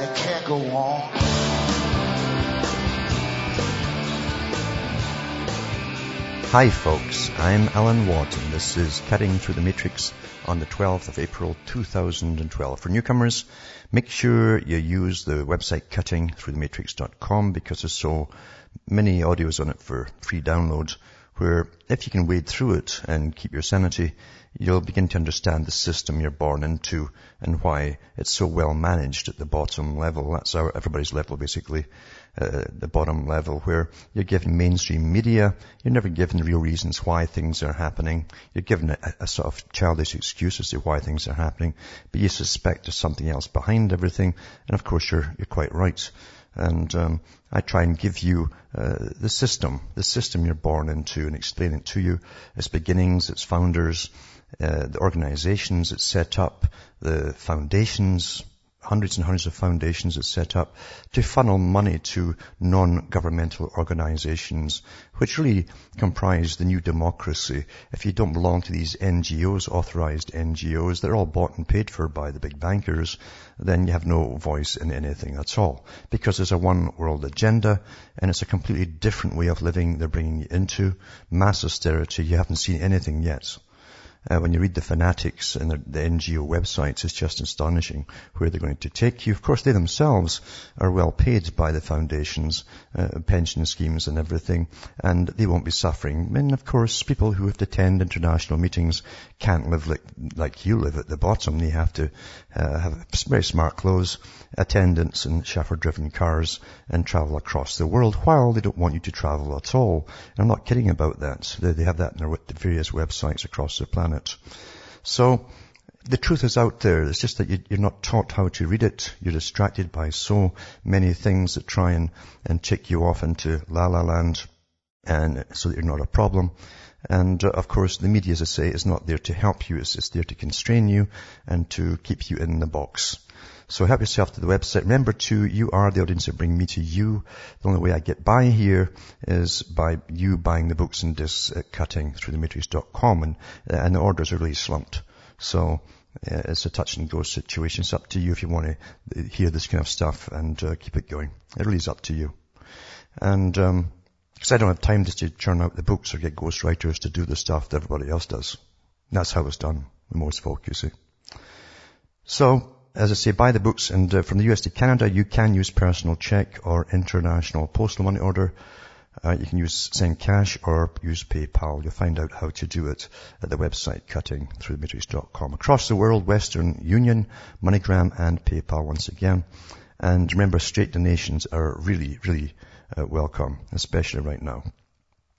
and it can't go on. Hi folks, I'm Alan Watt and this is Cutting Through the Matrix on the 12th of April 2012. For newcomers, make sure you use the website cuttingthroughthematrix.com because there's so many audios on it for free download where if you can wade through it and keep your sanity, you'll begin to understand the system you're born into and why it's so well managed at the bottom level. That's our, everybody's level basically uh, the bottom level where you're given mainstream media, you're never given real reasons why things are happening. You're given a, a sort of childish excuse as to why things are happening, but you suspect there's something else behind everything. And of course you're, you're quite right. And um, I try and give you uh, the system, the system you're born into and explain it to you, its beginnings, its founders, uh, the organizations it's set up, the foundations, hundreds and hundreds of foundations are set up to funnel money to non-governmental organizations, which really comprise the new democracy. If you don't belong to these NGOs, authorized NGOs, they're all bought and paid for by the big bankers, then you have no voice in anything at all. Because there's a one world agenda and it's a completely different way of living they're bringing you into. Mass austerity, you haven't seen anything yet. Uh, when you read the fanatics and the, the, NGO websites, it's just astonishing where they're going to take you. Of course, they themselves are well paid by the foundations, uh, pension schemes and everything, and they won't be suffering. And of course, people who have to attend international meetings can't live like, like you live at the bottom. They have to uh, have very smart clothes, attendants and chauffeur-driven cars, and travel across the world while they don't want you to travel at all. And I'm not kidding about that. They, they have that in their various websites across the planet it. So the truth is out there. It's just that you, are not taught how to read it. You're distracted by so many things that try and, and take you off into la la land and so that you're not a problem. And uh, of course, the media, as I say, is not there to help you. It's, it's there to constrain you and to keep you in the box. So help yourself to the website. Remember too, you are the audience that bring me to you. The only way I get by here is by you buying the books and discs at cuttingthroughthematrix.com and, uh, and the orders are really slumped. So uh, it's a touch and go situation. It's up to you if you want to hear this kind of stuff and uh, keep it going. It really is up to you. And, um, because I don't have time just to churn out the books or get ghostwriters to do the stuff that everybody else does. And that's how it's done with most folk, you see. So, as I say, buy the books and uh, from the US to Canada, you can use personal check or international postal money order. Uh, you can use send cash or use PayPal. You'll find out how to do it at the website cuttingthroughthematrix.com. Across the world, Western Union, MoneyGram and PayPal once again. And remember, straight donations are really, really uh, welcome, especially right now.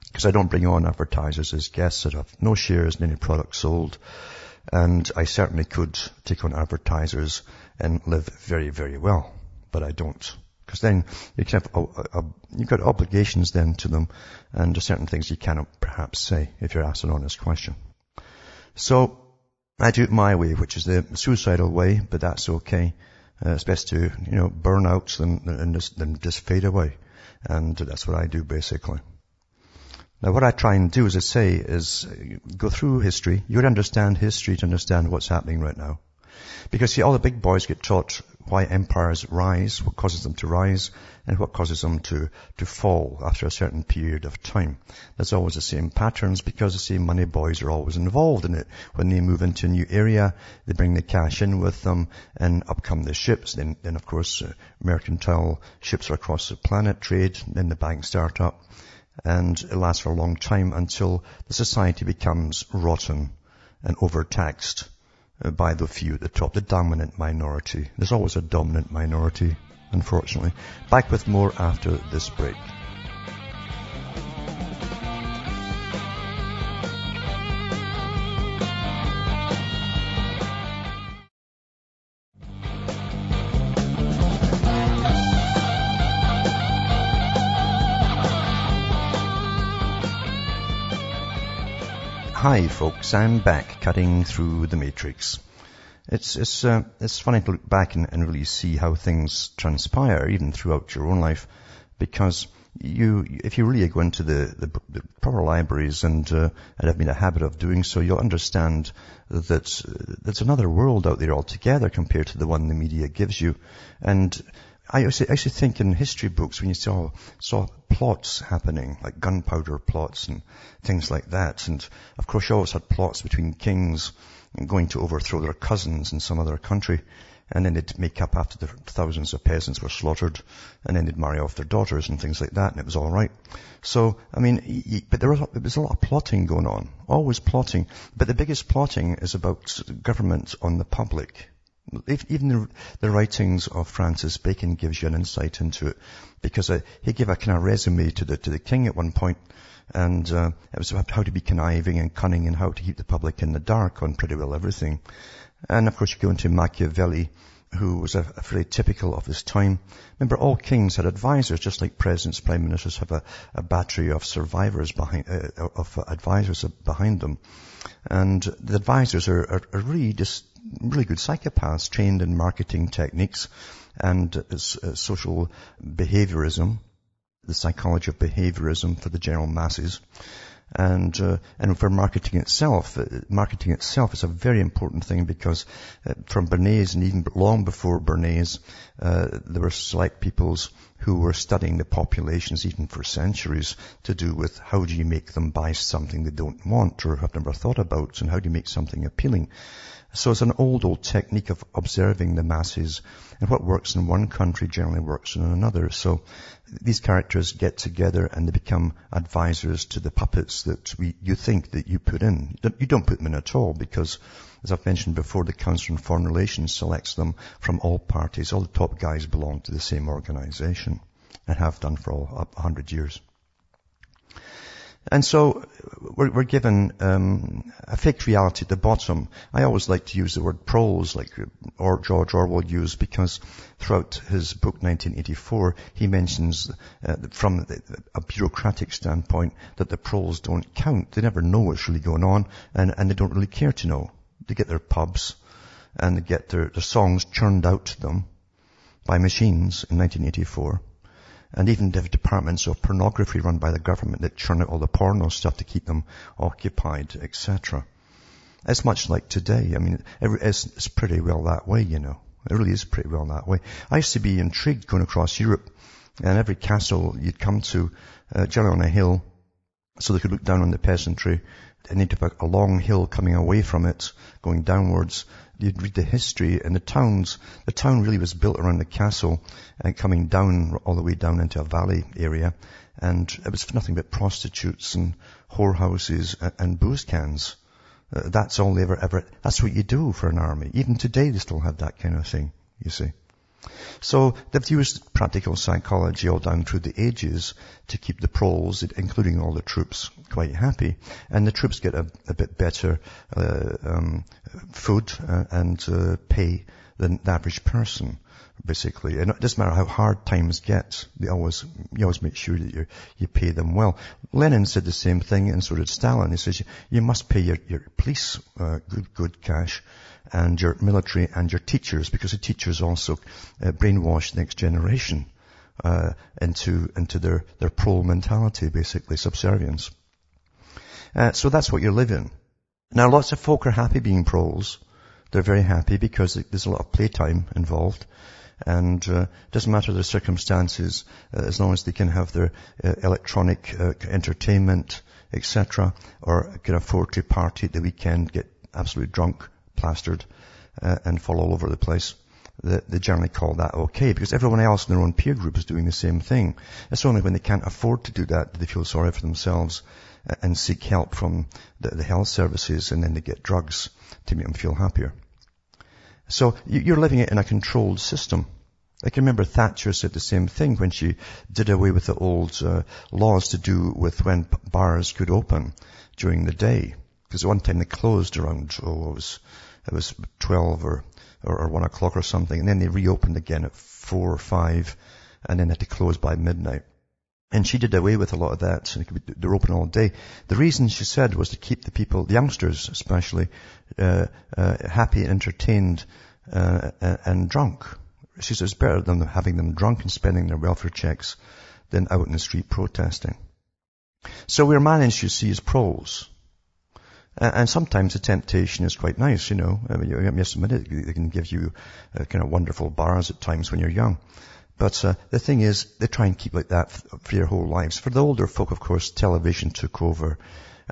Because I don't bring on advertisers as guests that have no shares in any product sold. And I certainly could take on advertisers and live very, very well, but I don't. Because then you have, uh, uh, you've got obligations then to them and there's certain things you cannot perhaps say if you're asked an honest question. So I do it my way, which is the suicidal way, but that's okay. Uh, it's best to, you know, burn out than, than, just, just fade away. And that's what I do basically. Now what I try and do, as I say, is go through history. You would understand history to understand what's happening right now. Because see, all the big boys get taught why empires rise, what causes them to rise, and what causes them to, to fall after a certain period of time. There's always the same patterns because the same money boys are always involved in it. When they move into a new area, they bring the cash in with them, and up come the ships. Then, then of course, uh, mercantile ships are across the planet, trade, then the banks start up and it lasts for a long time until the society becomes rotten and overtaxed uh, by the few at the top, the dominant minority. There's always a dominant minority, unfortunately. Back with more after this break. Hi folks, I'm back cutting through the matrix. It's, it's, uh, it's funny to look back and, and really see how things transpire even throughout your own life because you, if you really go into the, the, the proper libraries and, uh, and have made a habit of doing so, you'll understand that there's another world out there altogether compared to the one the media gives you. And I used, to, I used to think in history books when you saw, saw plots happening, like gunpowder plots and things like that. And of course you always had plots between kings going to overthrow their cousins in some other country. And then they'd make up after the thousands of peasants were slaughtered. And then they'd marry off their daughters and things like that. And it was all right. So, I mean, but there was, there was a lot of plotting going on. Always plotting. But the biggest plotting is about government on the public even the, the, writings of Francis Bacon gives you an insight into it because uh, he gave a kind of resume to the to the king at one point, and uh, it was about how to be conniving and cunning and how to keep the public in the dark on pretty well everything. And of course, you go into Machiavelli, who was very typical of his time. Remember, all kings had advisors, just like presidents, prime ministers have a, a battery of survivors behind, uh, of advisors behind them. And the advisors are, are, are really just really good psychopaths trained in marketing techniques and uh, social behaviorism, the psychology of behaviorism for the general masses. And, uh, and for marketing itself, uh, marketing itself is a very important thing because uh, from Bernays and even long before Bernays, uh, there were select peoples who were studying the populations even for centuries to do with how do you make them buy something they don't want or have never thought about and how do you make something appealing. So it's an old, old technique of observing the masses and what works in one country generally works in another. So these characters get together and they become advisors to the puppets that we, you think that you put in. You don't put them in at all because, as I've mentioned before, the Council on Foreign Relations selects them from all parties. All the top guys belong to the same organization and have done for all, a hundred years. And so we're, we're given um, a fake reality at the bottom. I always like to use the word proles, like or George Orwell used, because throughout his book 1984, he mentions uh, from a bureaucratic standpoint that the proles don't count. They never know what's really going on, and, and they don't really care to know. They get their pubs, and they get their, their songs churned out to them by machines in 1984 and even the departments of pornography run by the government that churn out all the porno stuff to keep them occupied, etc. It's much like today. I mean, it's, it's pretty well that way, you know. It really is pretty well that way. I used to be intrigued going across Europe, and every castle you'd come to, uh, generally on a hill, so they could look down on the peasantry, and they'd have a long hill coming away from it, going downwards, you'd read the history and the towns, the town really was built around the castle and coming down all the way down into a valley area. And it was nothing but prostitutes and whorehouses and, and booze cans. Uh, that's all they ever, ever, that's what you do for an army. Even today they still have that kind of thing, you see. So they've used practical psychology all down through the ages to keep the proles, including all the troops, quite happy. And the troops get a, a bit better uh, um, food uh, and uh, pay than the average person, basically. And it doesn't matter how hard times get, they always, you always make sure that you you pay them well. Lenin said the same thing, and so did Stalin. He says you, must pay your, your police uh, good good cash and your military and your teachers, because the teachers also uh, brainwash the next generation uh, into into their their pro mentality, basically subservience. Uh, so that's what you're living. Now, lots of folk are happy being proles. They're very happy because there's a lot of playtime involved. And uh, it doesn't matter the circumstances, uh, as long as they can have their uh, electronic uh, entertainment, etc., or can afford to party at the weekend, get absolutely drunk, plastered uh, and fall all over the place, they, they generally call that okay because everyone else in their own peer group is doing the same thing. It's only when they can't afford to do that that they feel sorry for themselves uh, and seek help from the, the health services and then they get drugs to make them feel happier. So you're living it in a controlled system. I can remember Thatcher said the same thing when she did away with the old uh, laws to do with when bars could open during the day. Because one time they closed around, oh, it was it was 12 or, or, or 1 o'clock or something, and then they reopened again at 4 or 5, and then had to close by midnight. And she did away with a lot of that. They're open all day. The reason she said was to keep the people, the youngsters especially, uh, uh, happy, entertained, uh, and drunk. She says it's better than having them drunk and spending their welfare checks than out in the street protesting. So we're managed, you see, as proles. And sometimes the temptation is quite nice, you know. I mean, you must admit it, they can give you uh, kind of wonderful bars at times when you're young. But uh, the thing is, they try and keep like that for your whole lives. For the older folk, of course, television took over,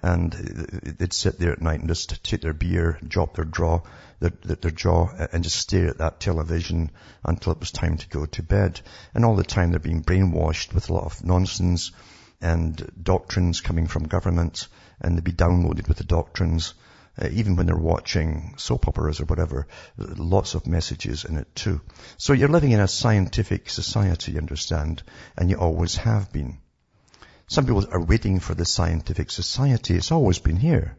and they'd sit there at night and just take their beer, drop their jaw, their, their jaw, and just stare at that television until it was time to go to bed. And all the time they're being brainwashed with a lot of nonsense and doctrines coming from government, and they'd be downloaded with the doctrines. Uh, even when they're watching soap operas or whatever, lots of messages in it too. So you're living in a scientific society, you understand, and you always have been. Some people are waiting for the scientific society. It's always been here.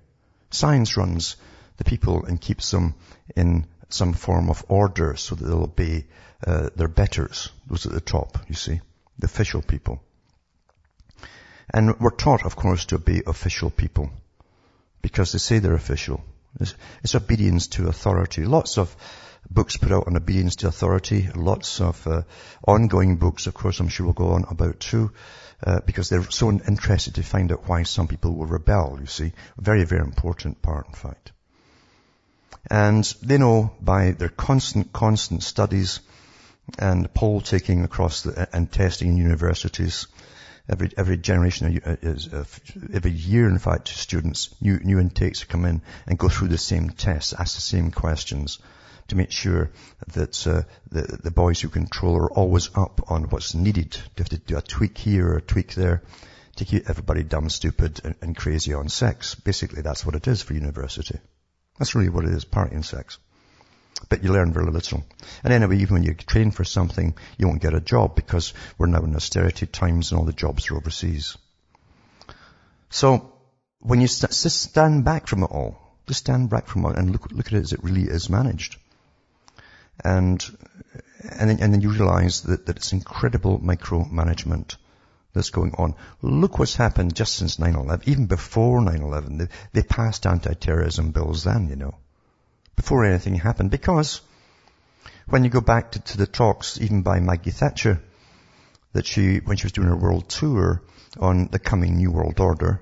Science runs the people and keeps them in some form of order so that they'll obey uh, their betters, those at the top, you see, the official people. And we're taught, of course, to obey official people because they say they're official. It's, it's obedience to authority. Lots of books put out on obedience to authority. Lots of uh, ongoing books, of course, I'm sure we'll go on about too, uh, because they're so interested to find out why some people will rebel, you see. Very, very important part, in fact. And they know by their constant, constant studies and poll taking across the, and testing in universities every every generation is uh, every year in fact students new new intakes come in and go through the same tests ask the same questions to make sure that uh, the the boys who control are always up on what's needed. To have to do a tweak here or a tweak there to keep everybody dumb stupid and, and crazy on sex? Basically that's what it is for university. That's really what it is party and sex but you learn very little. And anyway, even when you train for something, you won't get a job because we're now in austerity times and all the jobs are overseas. So, when you st- stand back from it all, just stand back from it and look, look at it as it really is managed. And, and then, and then you realize that, that it's incredible micromanagement that's going on. Look what's happened just since 9-11, even before 9-11. They, they passed anti-terrorism bills then, you know before anything happened because when you go back to, to the talks, even by Maggie Thatcher, that she, when she was doing her world tour on the coming New World Order,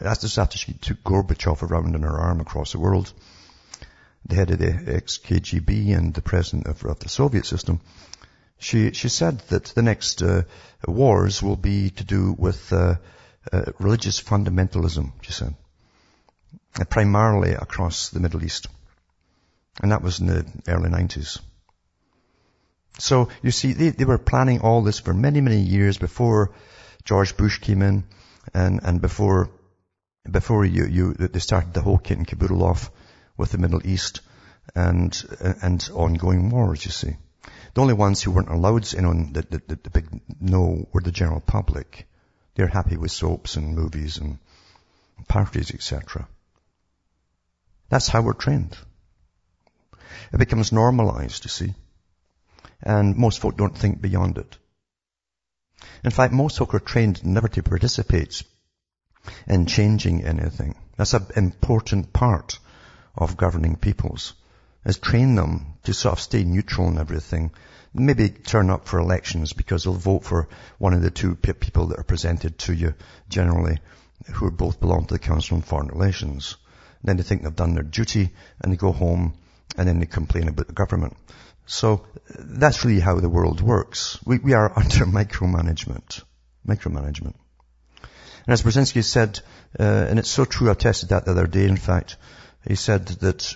that's after she took Gorbachev around in her arm across the world, the head of the ex-KGB and the president of, of, the Soviet system, she, she said that the next uh, wars will be to do with uh, uh, religious fundamentalism, she said primarily across the Middle East. And that was in the early 90s. So you see, they, they were planning all this for many, many years before George Bush came in and, and before, before you, you, they started the whole kit and caboodle off with the Middle East and, and ongoing wars, you see. The only ones who weren't allowed in on the, the, the big no were the general public. They're happy with soaps and movies and parties, etc. That's how we're trained. It becomes normalized, you see. And most folk don't think beyond it. In fact, most folk are trained never to participate in changing anything. That's an important part of governing peoples, is train them to sort of stay neutral in everything. Maybe turn up for elections because they'll vote for one of the two people that are presented to you generally who both belong to the Council on Foreign Relations. Then they think they've done their duty and they go home and then they complain about the government. So that's really how the world works. We, we are under micromanagement. Micromanagement. And as Brzezinski said, uh, and it's so true, I tested that the other day in fact, he said that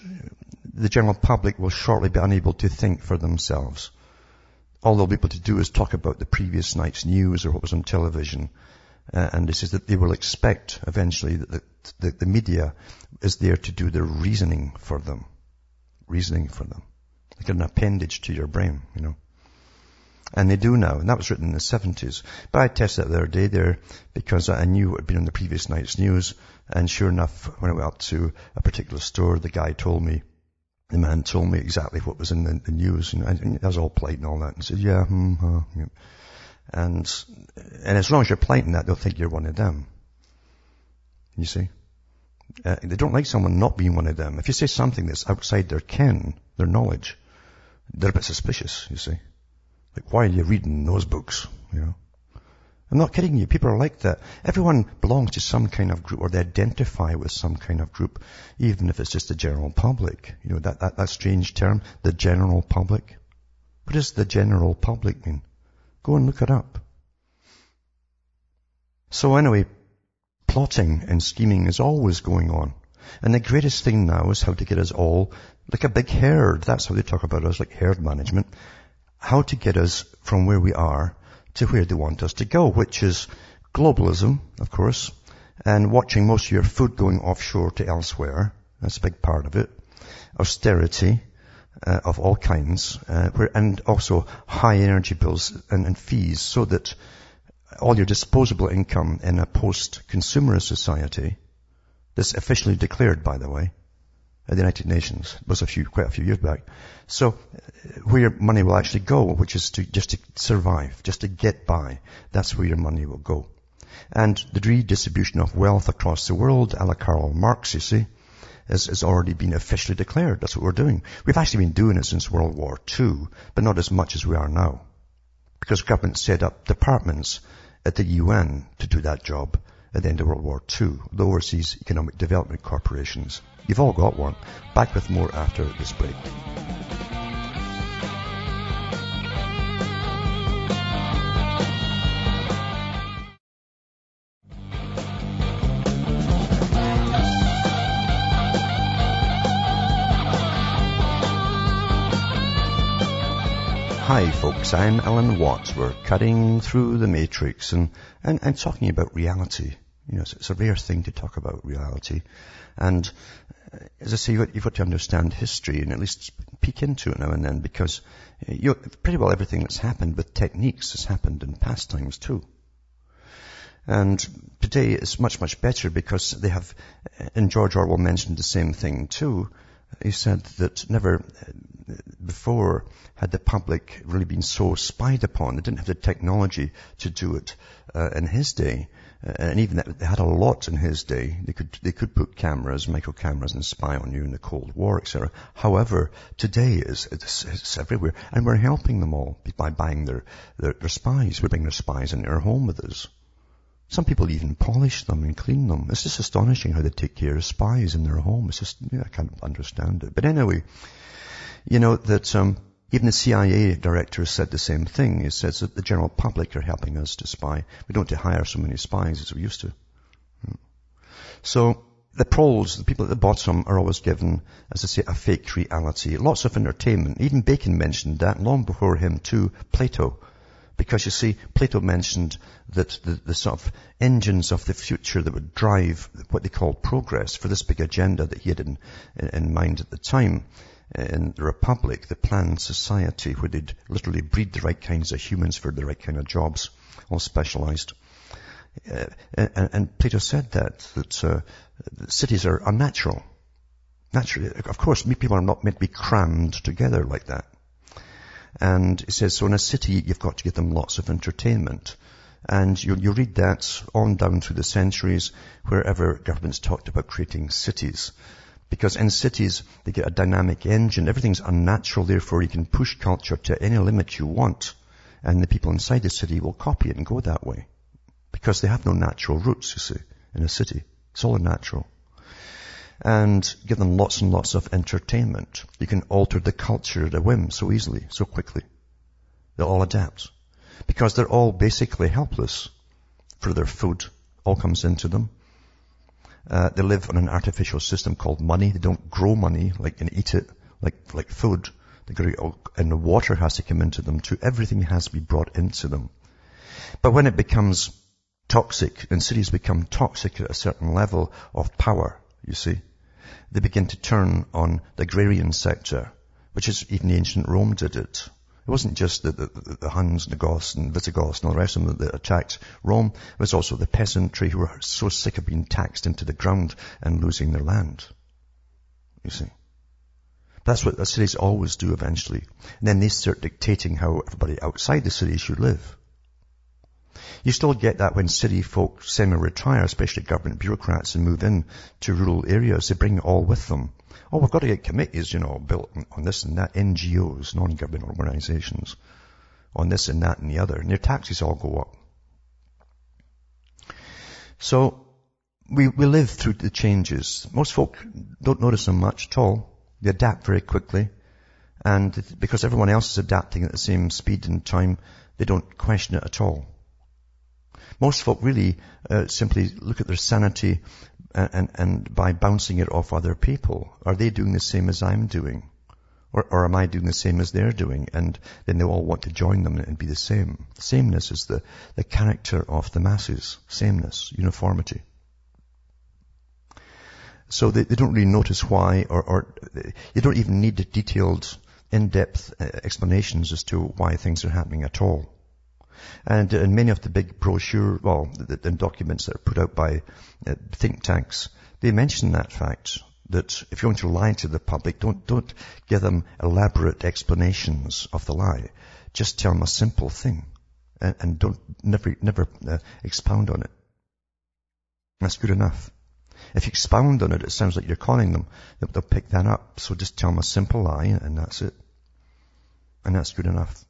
the general public will shortly be unable to think for themselves. All they'll be able to do is talk about the previous night's news or what was on television. Uh, and he says that they will expect eventually that the, the, the media is there to do the reasoning for them. Reasoning for them. Like an appendage to your brain, you know. And they do now, and that was written in the 70s. But I tested that the other day there because I knew it had been on the previous night's news. And sure enough, when I went up to a particular store, the guy told me, the man told me exactly what was in the, the news. And, and I was all polite and all that. And said, yeah, hmm, uh, yeah. And, and as long as you're polite in that, they'll think you're one of them. You see? Uh, they don't like someone not being one of them. If you say something that's outside their ken, their knowledge, they're a bit suspicious, you see. Like, why are you reading those books? You know? I'm not kidding you. People are like that. Everyone belongs to some kind of group or they identify with some kind of group, even if it's just the general public. You know, that, that, that strange term, the general public. What does the general public mean? Go and look it up. So anyway, plotting and scheming is always going on. And the greatest thing now is how to get us all like a big herd. That's how they talk about us, like herd management. How to get us from where we are to where they want us to go, which is globalism, of course, and watching most of your food going offshore to elsewhere. That's a big part of it. Austerity uh, of all kinds, uh, where, and also high energy bills and, and fees so that all your disposable income in a post-consumerist society, this officially declared, by the way, at the United Nations. It was a few, quite a few years back. So, uh, where your money will actually go, which is to, just to survive, just to get by, that's where your money will go. And the redistribution of wealth across the world, a la Karl Marx, you see, has, has already been officially declared. That's what we're doing. We've actually been doing it since World War II, but not as much as we are now. Because government set up departments at the UN to do that job at the end of World War II, the Overseas Economic Development Corporations. You've all got one. Back with more after this break. Hi folks, I'm Alan Watts. We're cutting through the matrix and, and, and talking about reality. You know, it's, it's, a rare thing to talk about reality. And uh, as I say, you've got, you've got, to understand history and at least peek into it now and then because uh, you pretty well everything that's happened with techniques has happened in past times too. And today is much, much better because they have, uh, and George Orwell mentioned the same thing too. He said that never before had the public really been so spied upon. They didn't have the technology to do it uh, in his day. Uh, and even that, they had a lot in his day. They could, they could put cameras, micro cameras and spy on you in the Cold War, etc. However, today is, it's, it's, everywhere. And we're helping them all by buying their, their, their spies. We're bringing their spies in their home with us. Some people even polish them and clean them. It's just astonishing how they take care of spies in their home. It's just, yeah, I can't understand it. But anyway, you know that um, even the CIA director said the same thing. He says that the general public are helping us to spy. We don't have to hire so many spies as we used to. So the proles, the people at the bottom, are always given, as I say, a fake reality. Lots of entertainment. Even Bacon mentioned that long before him too, Plato. Because you see, Plato mentioned that the, the, sort of engines of the future that would drive what they called progress for this big agenda that he had in, in mind at the time in the Republic, the planned society where they'd literally breed the right kinds of humans for the right kind of jobs, all specialized. Uh, and, and, Plato said that, that uh, cities are unnatural. Naturally, of course, people are not meant to be crammed together like that. And he says, so in a city, you've got to give them lots of entertainment. And you, you read that on down through the centuries, wherever governments talked about creating cities. Because in cities, they get a dynamic engine. Everything's unnatural, therefore you can push culture to any limit you want. And the people inside the city will copy it and go that way. Because they have no natural roots, you see, in a city. It's all unnatural. And give them lots and lots of entertainment. You can alter the culture at a whim so easily, so quickly. They'll all adapt. Because they're all basically helpless for their food. All comes into them. Uh, they live on an artificial system called money. They don't grow money like and eat it like like food. They grow, and the water has to come into them too. Everything has to be brought into them. But when it becomes toxic, and cities become toxic at a certain level of power, you see, they begin to turn on the agrarian sector, which is even ancient Rome did it. It wasn't just the, the, the Huns and the Goths and Visigoths and all the rest of them that attacked Rome. It was also the peasantry who were so sick of being taxed into the ground and losing their land. You see. That's what the cities always do eventually. And then they start dictating how everybody outside the city should live. You still get that when city folk semi-retire, especially government bureaucrats, and move in to rural areas. They bring it all with them. Oh, we've got to get committees, you know, built on this and that, NGOs, non-government organizations, on this and that and the other. And their taxes all go up. So, we, we live through the changes. Most folk don't notice them much at all. They adapt very quickly. And because everyone else is adapting at the same speed and time, they don't question it at all. Most folk really uh, simply look at their sanity and, and, by bouncing it off other people. Are they doing the same as I'm doing? Or, or am I doing the same as they're doing? And then they all want to join them and be the same. Sameness is the, the character of the masses. Sameness, uniformity. So they, they don't really notice why or, or you don't even need the detailed, in-depth uh, explanations as to why things are happening at all. And in many of the big brochure, well, the, documents that are put out by uh, think tanks, they mention that fact that if you're going to lie to the public, don't, don't give them elaborate explanations of the lie. Just tell them a simple thing and, and don't, never, never uh, expound on it. That's good enough. If you expound on it, it sounds like you're calling them. They'll pick that up. So just tell them a simple lie and that's it. And that's good enough.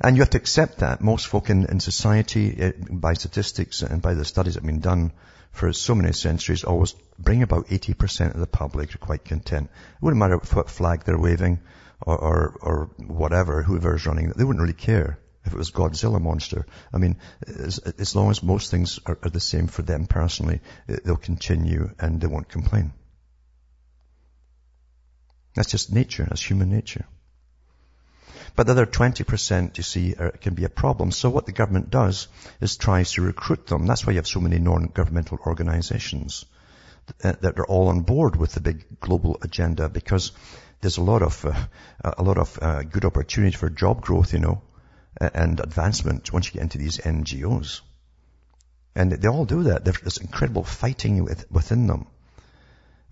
And you have to accept that. Most folk in, in society, uh, by statistics and by the studies that have been done for so many centuries, always bring about 80% of the public are quite content. It wouldn't matter what flag they're waving or, or, or whatever, whoever's running, they wouldn't really care if it was Godzilla monster. I mean, as, as long as most things are, are the same for them personally, they'll continue and they won't complain. That's just nature. That's human nature. But the other 20%, you see, are, can be a problem. So what the government does is tries to recruit them. That's why you have so many non-governmental organizations that are all on board with the big global agenda because there's a lot of, uh, a lot of uh, good opportunity for job growth, you know, and advancement once you get into these NGOs. And they all do that. There's incredible fighting within them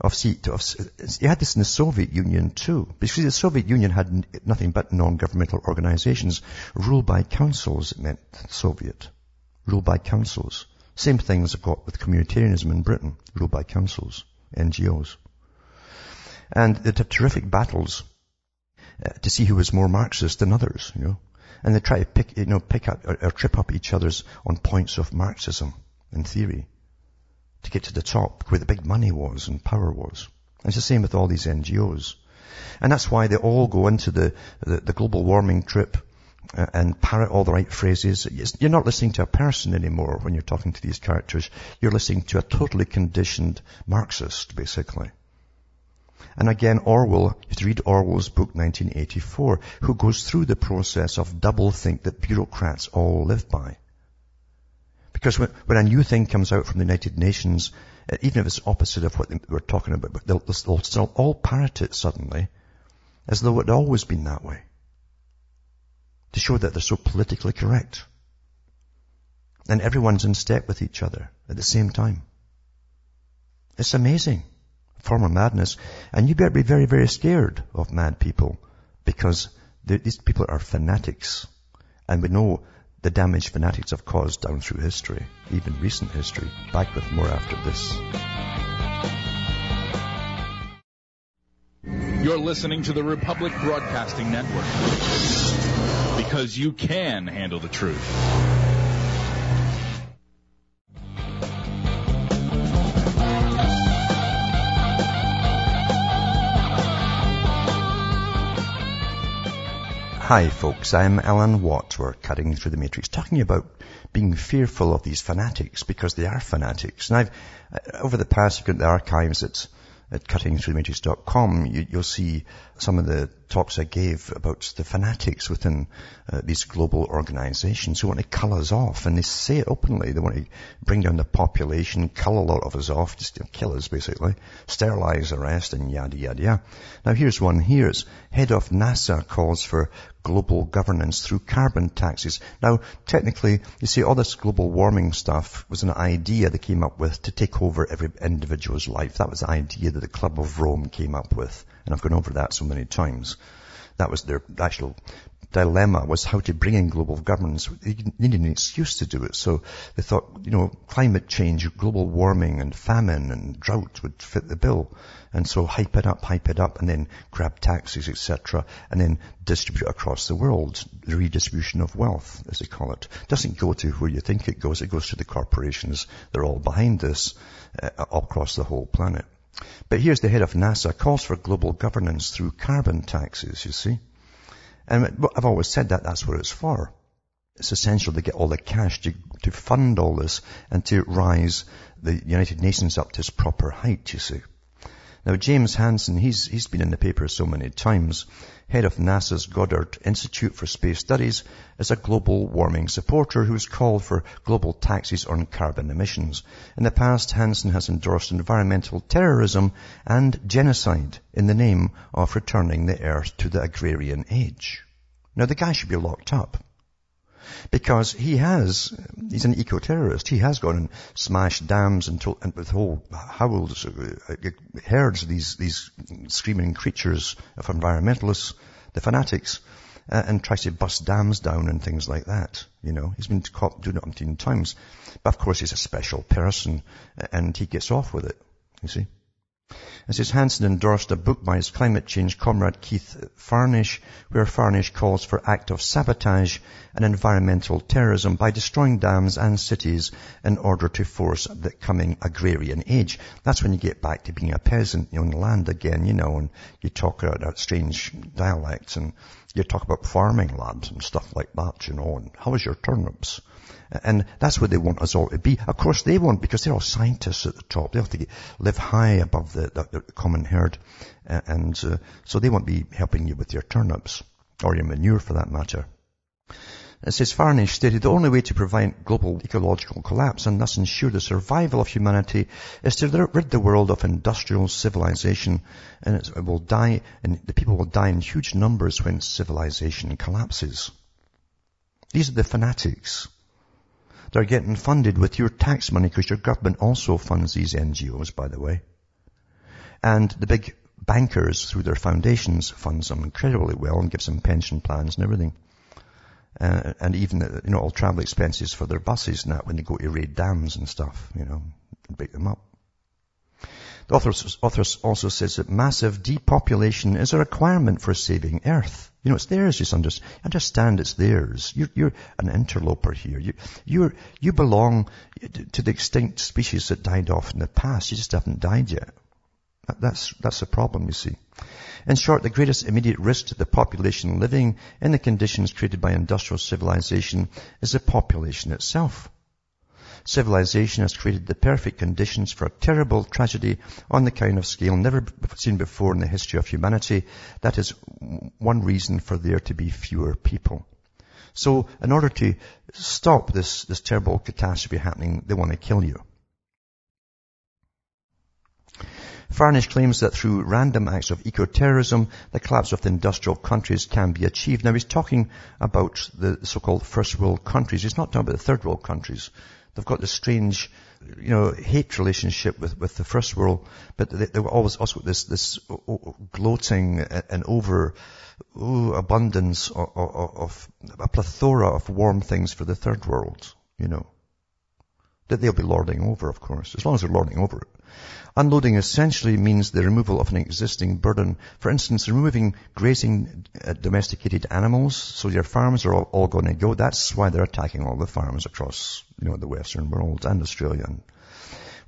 of, of, you had this in the Soviet Union too. Because the Soviet Union had nothing but non-governmental organizations ruled by councils, it meant Soviet. Ruled by councils. Same things I've got with communitarianism in Britain, ruled by councils, NGOs. And they'd have terrific battles uh, to see who was more Marxist than others, you know. And they try to pick, you know, pick up or, or trip up each other's on points of Marxism in theory to get to the top where the big money was and power was. And it's the same with all these NGOs. And that's why they all go into the, the, the global warming trip uh, and parrot all the right phrases. You're not listening to a person anymore when you're talking to these characters. You're listening to a totally conditioned Marxist, basically. And again, Orwell, you read Orwell's book 1984, who goes through the process of doublethink that bureaucrats all live by. Because when, when a new thing comes out from the United Nations, uh, even if it's opposite of what we're talking about, they'll, they'll still all parrot it suddenly, as though it had always been that way. To show that they're so politically correct. And everyone's in step with each other at the same time. It's amazing. Form of madness. And you better be very, very scared of mad people because these people are fanatics. And we know the damage fanatics have caused down through history, even recent history. Back with more after this. You're listening to the Republic Broadcasting Network because you can handle the truth. Hi folks, I'm Alan Watt. We're cutting through the matrix, talking about being fearful of these fanatics because they are fanatics. And I've, uh, over the past, you've got the archives at, at cuttingthroughthematrix.com, you, you'll see some of the talks I gave about the fanatics within uh, these global organizations who want to cull us off. And they say it openly. They want to bring down the population, cull a lot of us off, just kill us basically, sterilize the rest and yada yada yada. Now here's one here. It's head of NASA calls for global governance through carbon taxes. Now, technically, you see, all this global warming stuff was an idea they came up with to take over every individual's life. That was the idea that the Club of Rome came up with. And I've gone over that so many times. That was their actual dilemma was how to bring in global governance. They needed an excuse to do it. So they thought, you know, climate change, global warming and famine and drought would fit the bill. And so hype it up, hype it up, and then grab taxes, etc., and then distribute across the world. The redistribution of wealth, as they call it. Doesn't go to where you think it goes. It goes to the corporations. They're all behind this uh, across the whole planet. But here's the head of NASA calls for global governance through carbon taxes, you see. And I've always said that that's what it's for. It's essential to get all the cash to, to fund all this and to rise the United Nations up to its proper height, you see. Now, James Hansen, he's, he's been in the paper so many times, head of NASA's Goddard Institute for Space Studies, is a global warming supporter who has called for global taxes on carbon emissions. In the past, Hansen has endorsed environmental terrorism and genocide in the name of returning the Earth to the agrarian age. Now, the guy should be locked up. Because he has, he's an eco-terrorist. He has gone and smashed dams and, to, and with whole howls, uh, uh, herds of these, these screaming creatures of environmentalists, the fanatics, uh, and tries to bust dams down and things like that. You know, he's been caught doing it umpteen times. But of course he's a special person and he gets off with it. You see? It says Hansen endorsed a book by his climate change comrade Keith Farnish, where Farnish calls for act of sabotage and environmental terrorism by destroying dams and cities in order to force the coming agrarian age. That's when you get back to being a peasant on land again, you know, and you talk about that strange dialect and you talk about farming lads and stuff like that, you know, and how is your turnips? And that's what they want us all to be. Of course they want, because they're all scientists at the top. They have to get, live high above the, the, the common herd. And uh, so they won't be helping you with your turnips, or your manure for that matter. It says Farnish stated the only way to prevent global ecological collapse and thus ensure the survival of humanity is to rid the world of industrial civilization and it will die and the people will die in huge numbers when civilization collapses. These are the fanatics. They're getting funded with your tax money because your government also funds these NGOs, by the way. And the big bankers through their foundations funds them incredibly well and gives them pension plans and everything. Uh, and even, you know, all travel expenses for their buses now when they go to raid dams and stuff, you know, and break them up. The author, also says that massive depopulation is a requirement for saving Earth. You know, it's theirs, you understand it's theirs. You're, you're an interloper here. You, you're, you belong to the extinct species that died off in the past. You just haven't died yet. That's, that's the problem, you see. In short, the greatest immediate risk to the population living in the conditions created by industrial civilization is the population itself. Civilization has created the perfect conditions for a terrible tragedy on the kind of scale never seen before in the history of humanity. That is one reason for there to be fewer people. So in order to stop this, this terrible catastrophe happening, they want to kill you. Farnish claims that through random acts of eco-terrorism, the collapse of the industrial countries can be achieved. Now he's talking about the so-called first world countries. He's not talking about the third world countries. They've got this strange, you know, hate relationship with, with the first world, but they, they were always also this, this gloating and over ooh, abundance of, of, of a plethora of warm things for the third world, you know. That they'll be lording over, of course, as long as they're lording over it. Unloading essentially means the removal of an existing burden. For instance, removing grazing uh, domesticated animals, so your farms are all, all going to go. That's why they're attacking all the farms across, you know, the Western world and Australia.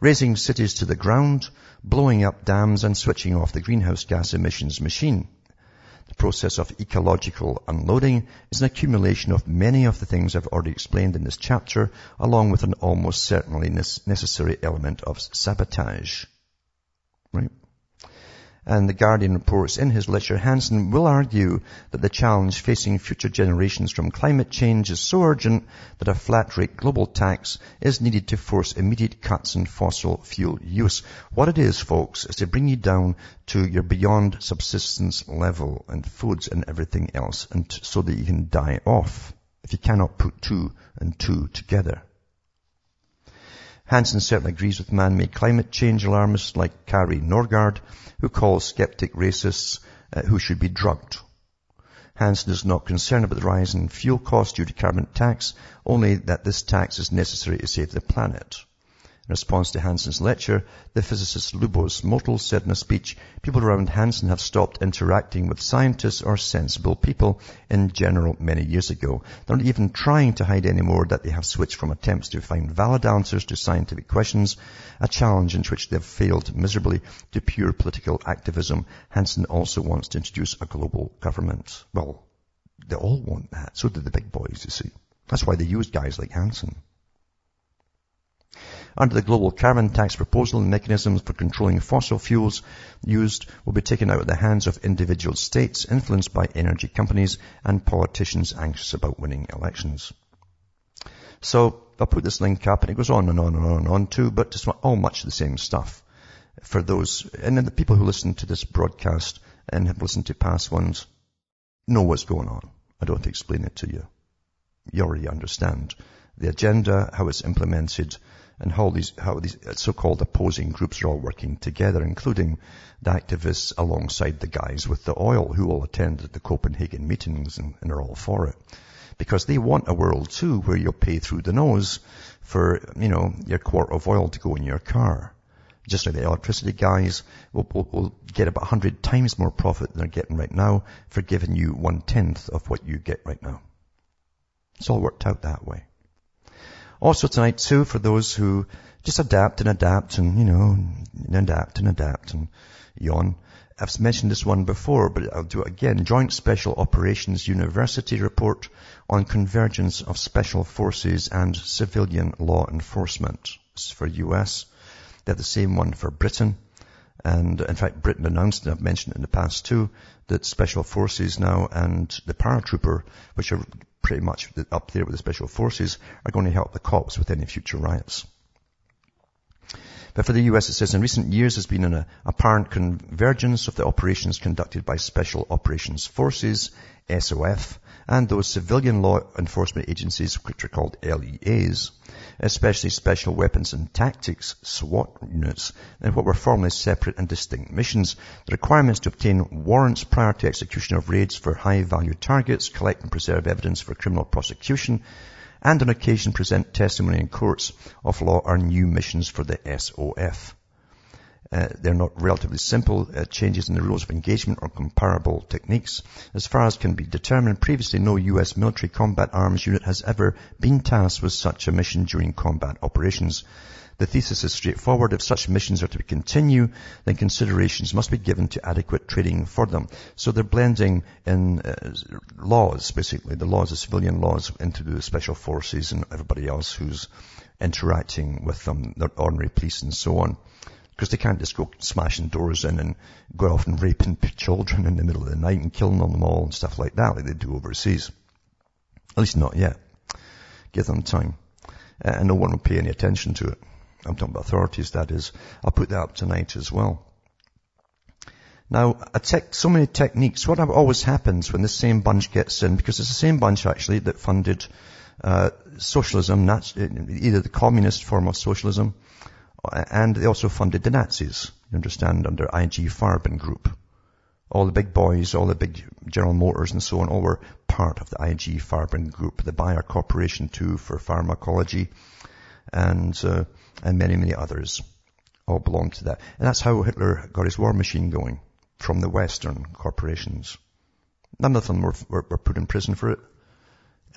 Razing cities to the ground, blowing up dams and switching off the greenhouse gas emissions machine. Process of ecological unloading is an accumulation of many of the things I've already explained in this chapter, along with an almost certainly necessary element of sabotage. Right? And the Guardian reports in his lecture, Hansen will argue that the challenge facing future generations from climate change is so urgent that a flat rate global tax is needed to force immediate cuts in fossil fuel use. What it is, folks, is to bring you down to your beyond subsistence level and foods and everything else, and so that you can die off if you cannot put two and two together. Hansen certainly agrees with man-made climate change alarmists like Kari Norgaard, who calls skeptic racists uh, who should be drugged. Hansen is not concerned about the rise in fuel costs due to carbon tax, only that this tax is necessary to save the planet. In response to Hansen's lecture, the physicist Lubos Motl said in a speech, people around Hansen have stopped interacting with scientists or sensible people in general many years ago. They're not even trying to hide anymore that they have switched from attempts to find valid answers to scientific questions, a challenge in which they've failed miserably, to pure political activism. Hansen also wants to introduce a global government. Well, they all want that. So do the big boys, you see. That's why they use guys like Hansen. Under the global carbon tax proposal, the mechanisms for controlling fossil fuels used will be taken out of the hands of individual states influenced by energy companies and politicians anxious about winning elections. So I'll put this link up and it goes on and on and on and on too, but it's all much the same stuff for those, and then the people who listen to this broadcast and have listened to past ones know what's going on. I don't have to explain it to you. You already understand the agenda, how it's implemented, and how these, how these uh, so-called opposing groups are all working together, including the activists alongside the guys with the oil who all attend the Copenhagen meetings and, and are all for it. Because they want a world too where you'll pay through the nose for, you know, your quart of oil to go in your car. Just like the electricity guys will, will, will get about 100 times more profit than they're getting right now for giving you one tenth of what you get right now. It's all worked out that way. Also tonight too, for those who just adapt and adapt and, you know, adapt and adapt and yawn. I've mentioned this one before, but I'll do it again. Joint Special Operations University report on convergence of special forces and civilian law enforcement. Is for US. They're the same one for Britain. And in fact, Britain announced, and I've mentioned in the past too, that special forces now and the paratrooper, which are pretty much up there with the special forces, are going to help the cops with any future riots. But for the US, it says in recent years there's been an uh, apparent convergence of the operations conducted by Special Operations Forces, SOF, and those civilian law enforcement agencies, which are called LEAs, especially Special Weapons and Tactics, SWAT units, and what were formerly separate and distinct missions. The requirements to obtain warrants prior to execution of raids for high-value targets, collect and preserve evidence for criminal prosecution, and on occasion present testimony in courts of law are new missions for the SOF. Uh, they're not relatively simple uh, changes in the rules of engagement or comparable techniques. As far as can be determined, previously no U.S. military combat arms unit has ever been tasked with such a mission during combat operations. The thesis is straightforward. If such missions are to continue, then considerations must be given to adequate training for them. So they're blending in uh, laws, basically, the laws, the civilian laws, into the special forces and everybody else who's interacting with them, the ordinary police and so on. Because they can't just go smashing doors in and go off and raping children in the middle of the night and killing them all and stuff like that like they do overseas. At least not yet. Give them time. Uh, and no one will pay any attention to it. I'm talking about authorities, that is. I'll put that up tonight as well. Now, tech, so many techniques. What always happens when the same bunch gets in, because it's the same bunch actually that funded uh, socialism, either the communist form of socialism and they also funded the Nazis, you understand, under IG Farben Group. All the big boys, all the big General Motors and so on, all were part of the IG Farben Group, the Bayer Corporation too for pharmacology, and, uh, and many, many others all belonged to that. And that's how Hitler got his war machine going, from the Western corporations. None of them were, were, were put in prison for it.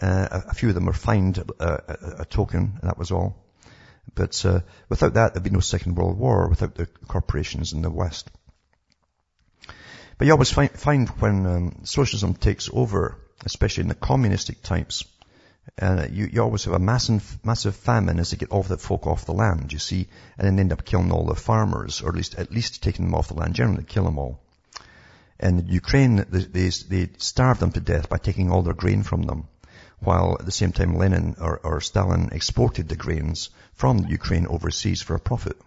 Uh, a, a, few of them were fined a, a, a token, and that was all. But uh, without that, there'd be no Second World War without the corporations in the West. But you always find, find when um, socialism takes over, especially in the communistic types, uh, you, you always have a massive, massive famine as they get all the folk off the land, you see, and then end up killing all the farmers, or at least, at least taking them off the land. Generally, kill them all. And in Ukraine, they, they, they starve them to death by taking all their grain from them while at the same time Lenin or, or Stalin exported the grains from Ukraine overseas for a profit.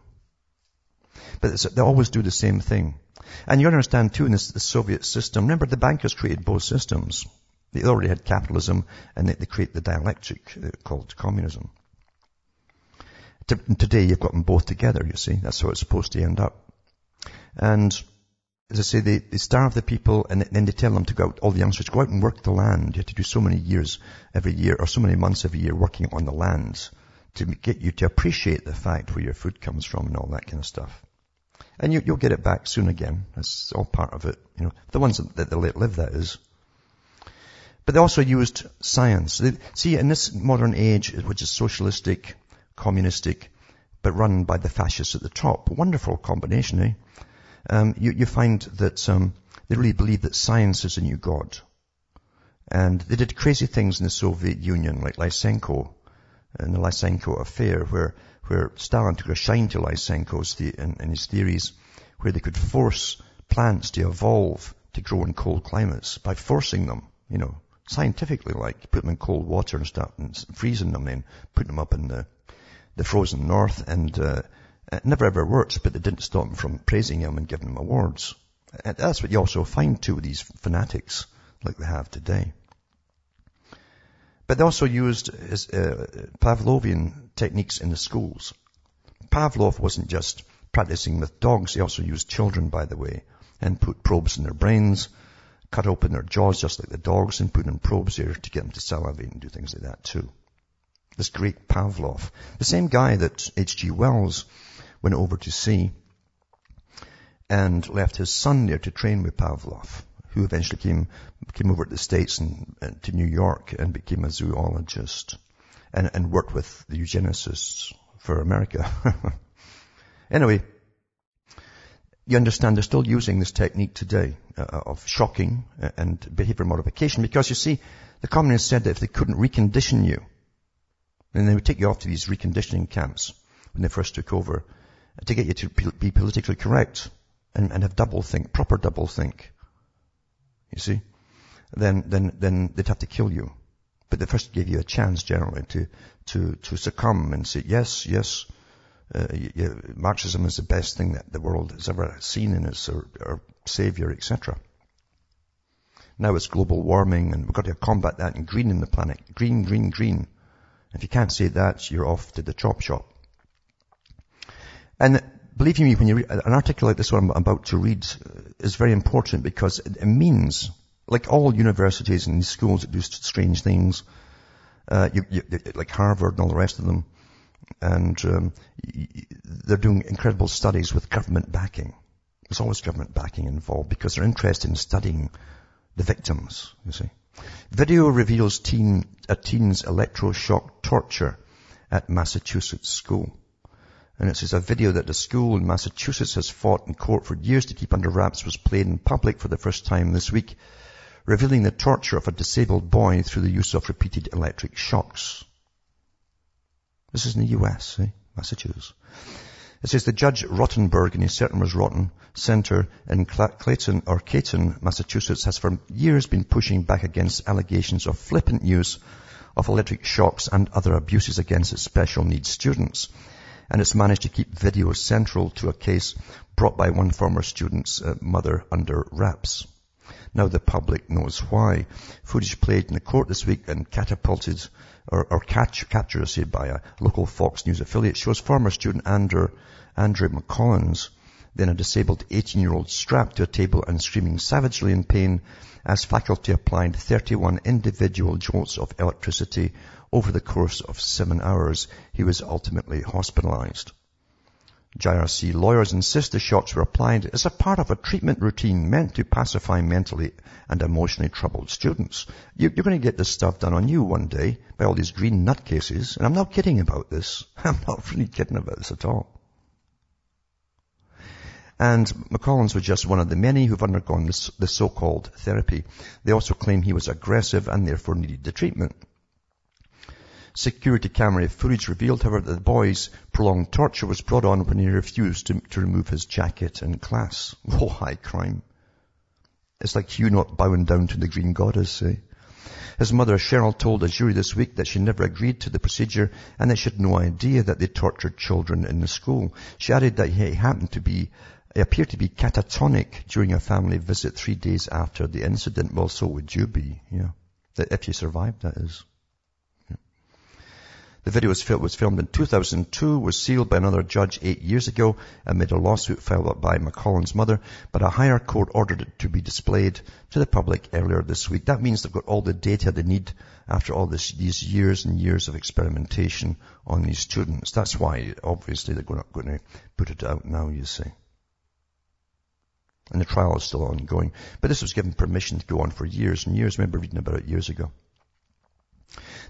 But they always do the same thing. And you understand too in this, the Soviet system, remember the bankers created both systems. They already had capitalism and they, they create the dialectic uh, called communism. today you've got them both together, you see. That's how it's supposed to end up. And as I say, they, they starve the people and then they tell them to go out, all the youngsters, go out and work the land. You have to do so many years every year or so many months every year working on the lands to get you to appreciate the fact where your food comes from and all that kind of stuff. And you, will get it back soon again. That's all part of it. You know, the ones that, that live, that is. But they also used science. They, see, in this modern age, which is socialistic, communistic, but run by the fascists at the top, wonderful combination, eh? Um, you, you, find that um, they really believe that science is a new god. And they did crazy things in the Soviet Union, like Lysenko, and the Lysenko affair, where where Stalin took a shine to Lysenko's the, in, in his theories, where they could force plants to evolve to grow in cold climates by forcing them, you know, scientifically, like put them in cold water and start and freezing them, then put them up in the the frozen north, and uh, it never ever works, But they didn't stop them from praising him and giving him awards. And that's what you also find too with these fanatics like they have today. But they also used uh, Pavlovian techniques in the schools. Pavlov wasn't just practicing with dogs, he also used children, by the way, and put probes in their brains, cut open their jaws just like the dogs, and put in probes here to get them to salivate and do things like that too. This great Pavlov. The same guy that H.G. Wells went over to see and left his son there to train with Pavlov who eventually came, came over to the States and, and to New York and became a zoologist and, and worked with the eugenicists for America. anyway, you understand they're still using this technique today uh, of shocking and behavior modification because you see, the communists said that if they couldn't recondition you, then they would take you off to these reconditioning camps when they first took over to get you to be politically correct and, and have double think, proper double think you see, then, then, then they'd have to kill you. But they first give you a chance generally to, to, to succumb and say, yes, yes, uh, Marxism is the best thing that the world has ever seen in its or, or savior, etc. Now it's global warming and we've got to combat that and greening the planet. Green, green, green. If you can't say that, you're off to the chop shop. And believe me, when you read an article like this one I'm about to read is very important because it, means, like all universities and schools that do strange things, uh, you, you, like Harvard and all the rest of them, and um, they're doing incredible studies with government backing. There's always government backing involved because they're interested in studying the victims, you see. Video reveals teen, a teen's electroshock torture at Massachusetts school. And it says a video that the school in Massachusetts has fought in court for years to keep under wraps was played in public for the first time this week, revealing the torture of a disabled boy through the use of repeated electric shocks. This is in the US, eh? Massachusetts. It says the Judge Rotenberg in his Certain was Rotten Center in Clayton or Caton, Massachusetts has for years been pushing back against allegations of flippant use of electric shocks and other abuses against its special needs students and it's managed to keep video central to a case brought by one former student's uh, mother under wraps. Now the public knows why. Footage played in the court this week and catapulted or, or catch, captured, say, by a local Fox News affiliate shows former student Andrew, Andrew McCollins, then a disabled 18-year-old strapped to a table and screaming savagely in pain as faculty applied 31 individual jolts of electricity over the course of seven hours, he was ultimately hospitalized. JRC lawyers insist the shots were applied as a part of a treatment routine meant to pacify mentally and emotionally troubled students. You, are going to get this stuff done on you one day by all these green nutcases, and I'm not kidding about this. I'm not really kidding about this at all. And McCollins was just one of the many who've undergone this, the so-called therapy. They also claim he was aggressive and therefore needed the treatment. Security camera footage revealed, however, that the boy's prolonged torture was brought on when he refused to, to remove his jacket in class. Oh, high crime. It's like Hugh not bowing down to the green goddess, eh? His mother, Cheryl, told a jury this week that she never agreed to the procedure and that she had no idea that they tortured children in the school. She added that he happened to be, he appeared to be catatonic during a family visit three days after the incident. Well, so would you be, yeah. If you survived, that is. The video was, filmed in 2002, was sealed by another judge eight years ago amid a lawsuit filed by McCollin's mother, but a higher court ordered it to be displayed to the public earlier this week. That means they've got all the data they need after all this, these years and years of experimentation on these students. That's why, obviously, they're not going to put it out now, you see. And the trial is still ongoing. But this was given permission to go on for years and years. I remember reading about it years ago.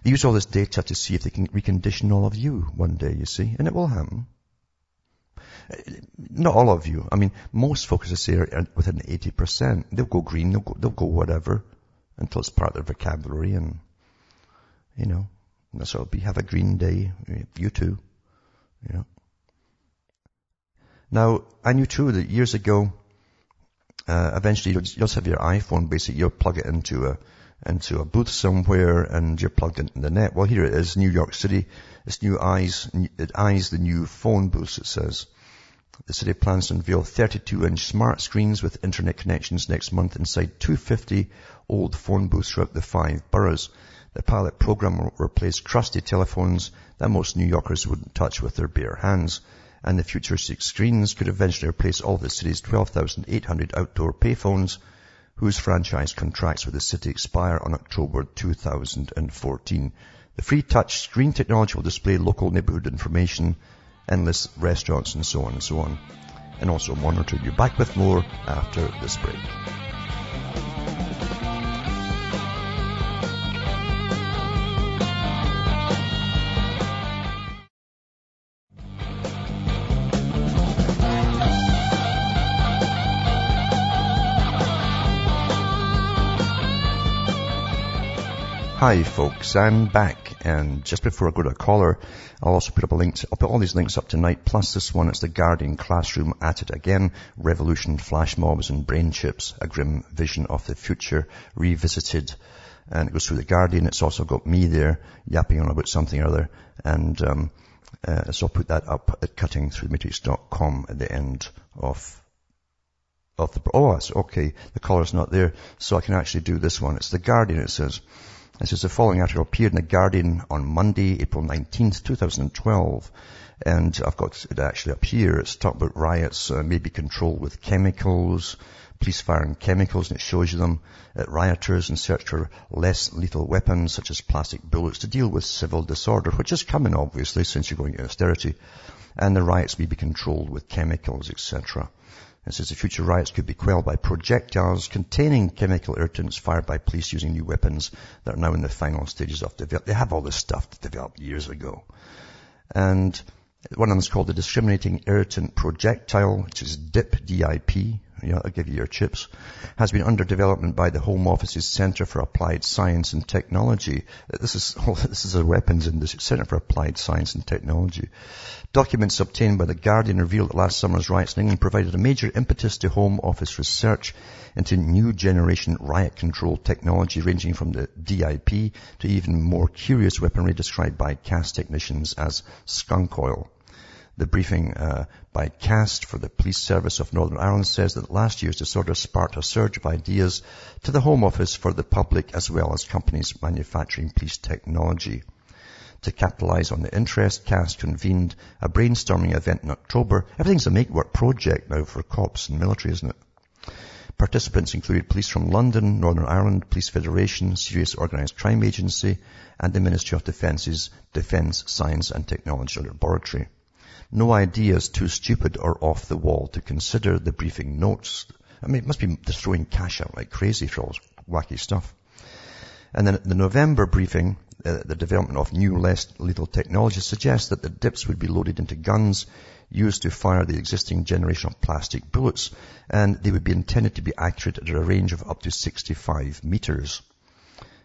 They use all this data to see if they can recondition all of you one day, you see, and it will happen. Not all of you. I mean, most folks, I say, are within 80%. They'll go green, they'll go, they'll go whatever until it's part of their vocabulary and, you know, that's what it'll be. Have a green day. You too. You know. Now, I knew too that years ago, uh, eventually you'll just have your iPhone, basically you'll plug it into a, into a booth somewhere and you're plugged into the net. Well, here it is, New York City. It's new eyes, it eyes the new phone booths, it says. The city plans to unveil 32-inch smart screens with internet connections next month inside 250 old phone booths throughout the five boroughs. The pilot program will replace crusty telephones that most New Yorkers wouldn't touch with their bare hands. And the futuristic screens could eventually replace all the city's 12,800 outdoor payphones whose franchise contracts with the city expire on October 2014. The free touch screen technology will display local neighborhood information, endless restaurants and so on and so on, and also monitor you. Back with more after this break. Hi folks, I'm back and just before I go to a caller, I'll also put up a link, to, I'll put all these links up tonight, plus this one, it's the Guardian Classroom at it again, Revolution, Flash Mobs and Brain Chips, a grim vision of the future, revisited. And it goes through the Guardian, it's also got me there, yapping on about something or other, and um, uh, so I'll put that up at cuttingthroughthematrix.com at the end of of the, oh, okay, the caller's not there, so I can actually do this one. It's the Guardian, it says, this is the following article appeared in The Guardian on Monday, April 19th, 2012. And I've got it actually up here. It's talking about riots uh, may be controlled with chemicals, police firing chemicals, and it shows you them at rioters in search for less lethal weapons, such as plastic bullets, to deal with civil disorder, which is coming, obviously, since you're going to austerity. And the riots may be controlled with chemicals, etc. It says the future riots could be quelled by projectiles containing chemical irritants fired by police using new weapons that are now in the final stages of development. They have all this stuff that developed years ago. And one of them is called the discriminating irritant projectile, which is DIP, D-I-P, I'll give you your chips, has been under development by the Home Office's Center for Applied Science and Technology. This is, this is a weapons industry, Center for Applied Science and Technology. Documents obtained by The Guardian revealed that last summer's riots in England provided a major impetus to Home Office research into new generation riot control technology ranging from the DIP to even more curious weaponry described by CAST technicians as skunk oil. The briefing uh, by CAST for the Police Service of Northern Ireland says that last year's disorder sparked a surge of ideas to the Home Office for the public as well as companies manufacturing police technology. To capitalize on the interest, CAST convened a brainstorming event in October. Everything's a make-work project now for cops and military, isn't it? Participants included police from London, Northern Ireland, Police Federation, Serious Organised Crime Agency, and the Ministry of Defence's Defence Science and Technology Laboratory. No idea is too stupid or off the wall to consider the briefing notes. I mean, it must be just throwing cash out like crazy for all this wacky stuff. And then the November briefing, uh, the development of new less lethal technology suggests that the dips would be loaded into guns used to fire the existing generation of plastic bullets, and they would be intended to be accurate at a range of up to 65 meters.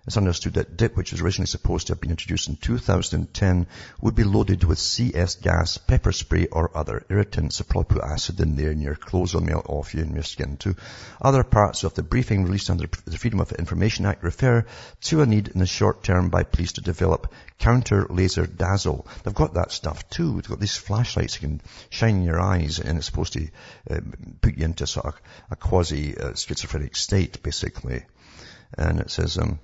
It's understood that DIP, which was originally supposed to have been introduced in 2010, would be loaded with CS gas, pepper spray, or other irritants. So probably put acid in there and your clothes will melt off you and your skin too. Other parts of the briefing released under the Freedom of Information Act refer to a need in the short term by police to develop counter laser dazzle. They've got that stuff too. They've got these flashlights you can shine in your eyes and it's supposed to uh, put you into sort of a quasi uh, schizophrenic state basically. And it says, um,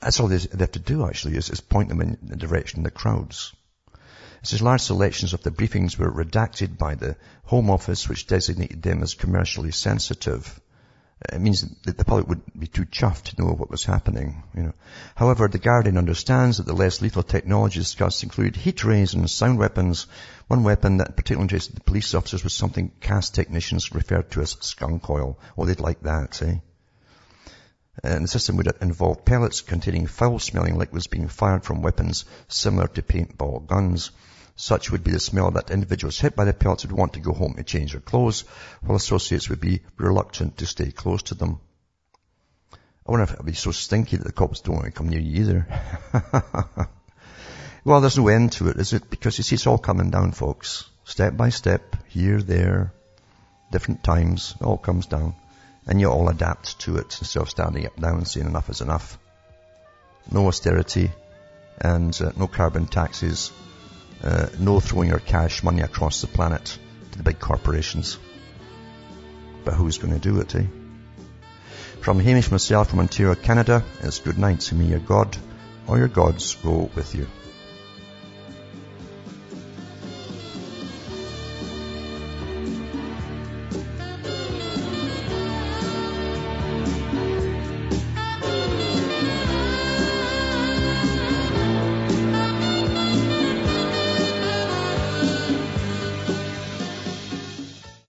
That's all they have to do actually is, is point them in the direction of the crowds. It says large selections of the briefings were redacted by the Home Office, which designated them as commercially sensitive. It means that the public would be too chuffed to know what was happening, you know. However, the Guardian understands that the less lethal technologies discussed include heat rays and sound weapons. One weapon that particularly interested the police officers was something CAST technicians referred to as skunk oil. Oh, they'd like that, eh? And the system would involve pellets containing foul-smelling liquids being fired from weapons similar to paintball guns. Such would be the smell that individuals hit by the pellets would want to go home to change their clothes, while associates would be reluctant to stay close to them. I wonder if it would be so stinky that the cops don't want to come near you either. well, there's no end to it, is it? Because you see, it's all coming down, folks. Step by step, here, there, different times, it all comes down. And you all adapt to it instead of standing up now and saying enough is enough. No austerity and uh, no carbon taxes uh, no throwing your cash money across the planet to the big corporations. But who's going to do it, eh? From Hamish myself from Ontario, Canada, it's good night to me, your God, or your gods go with you.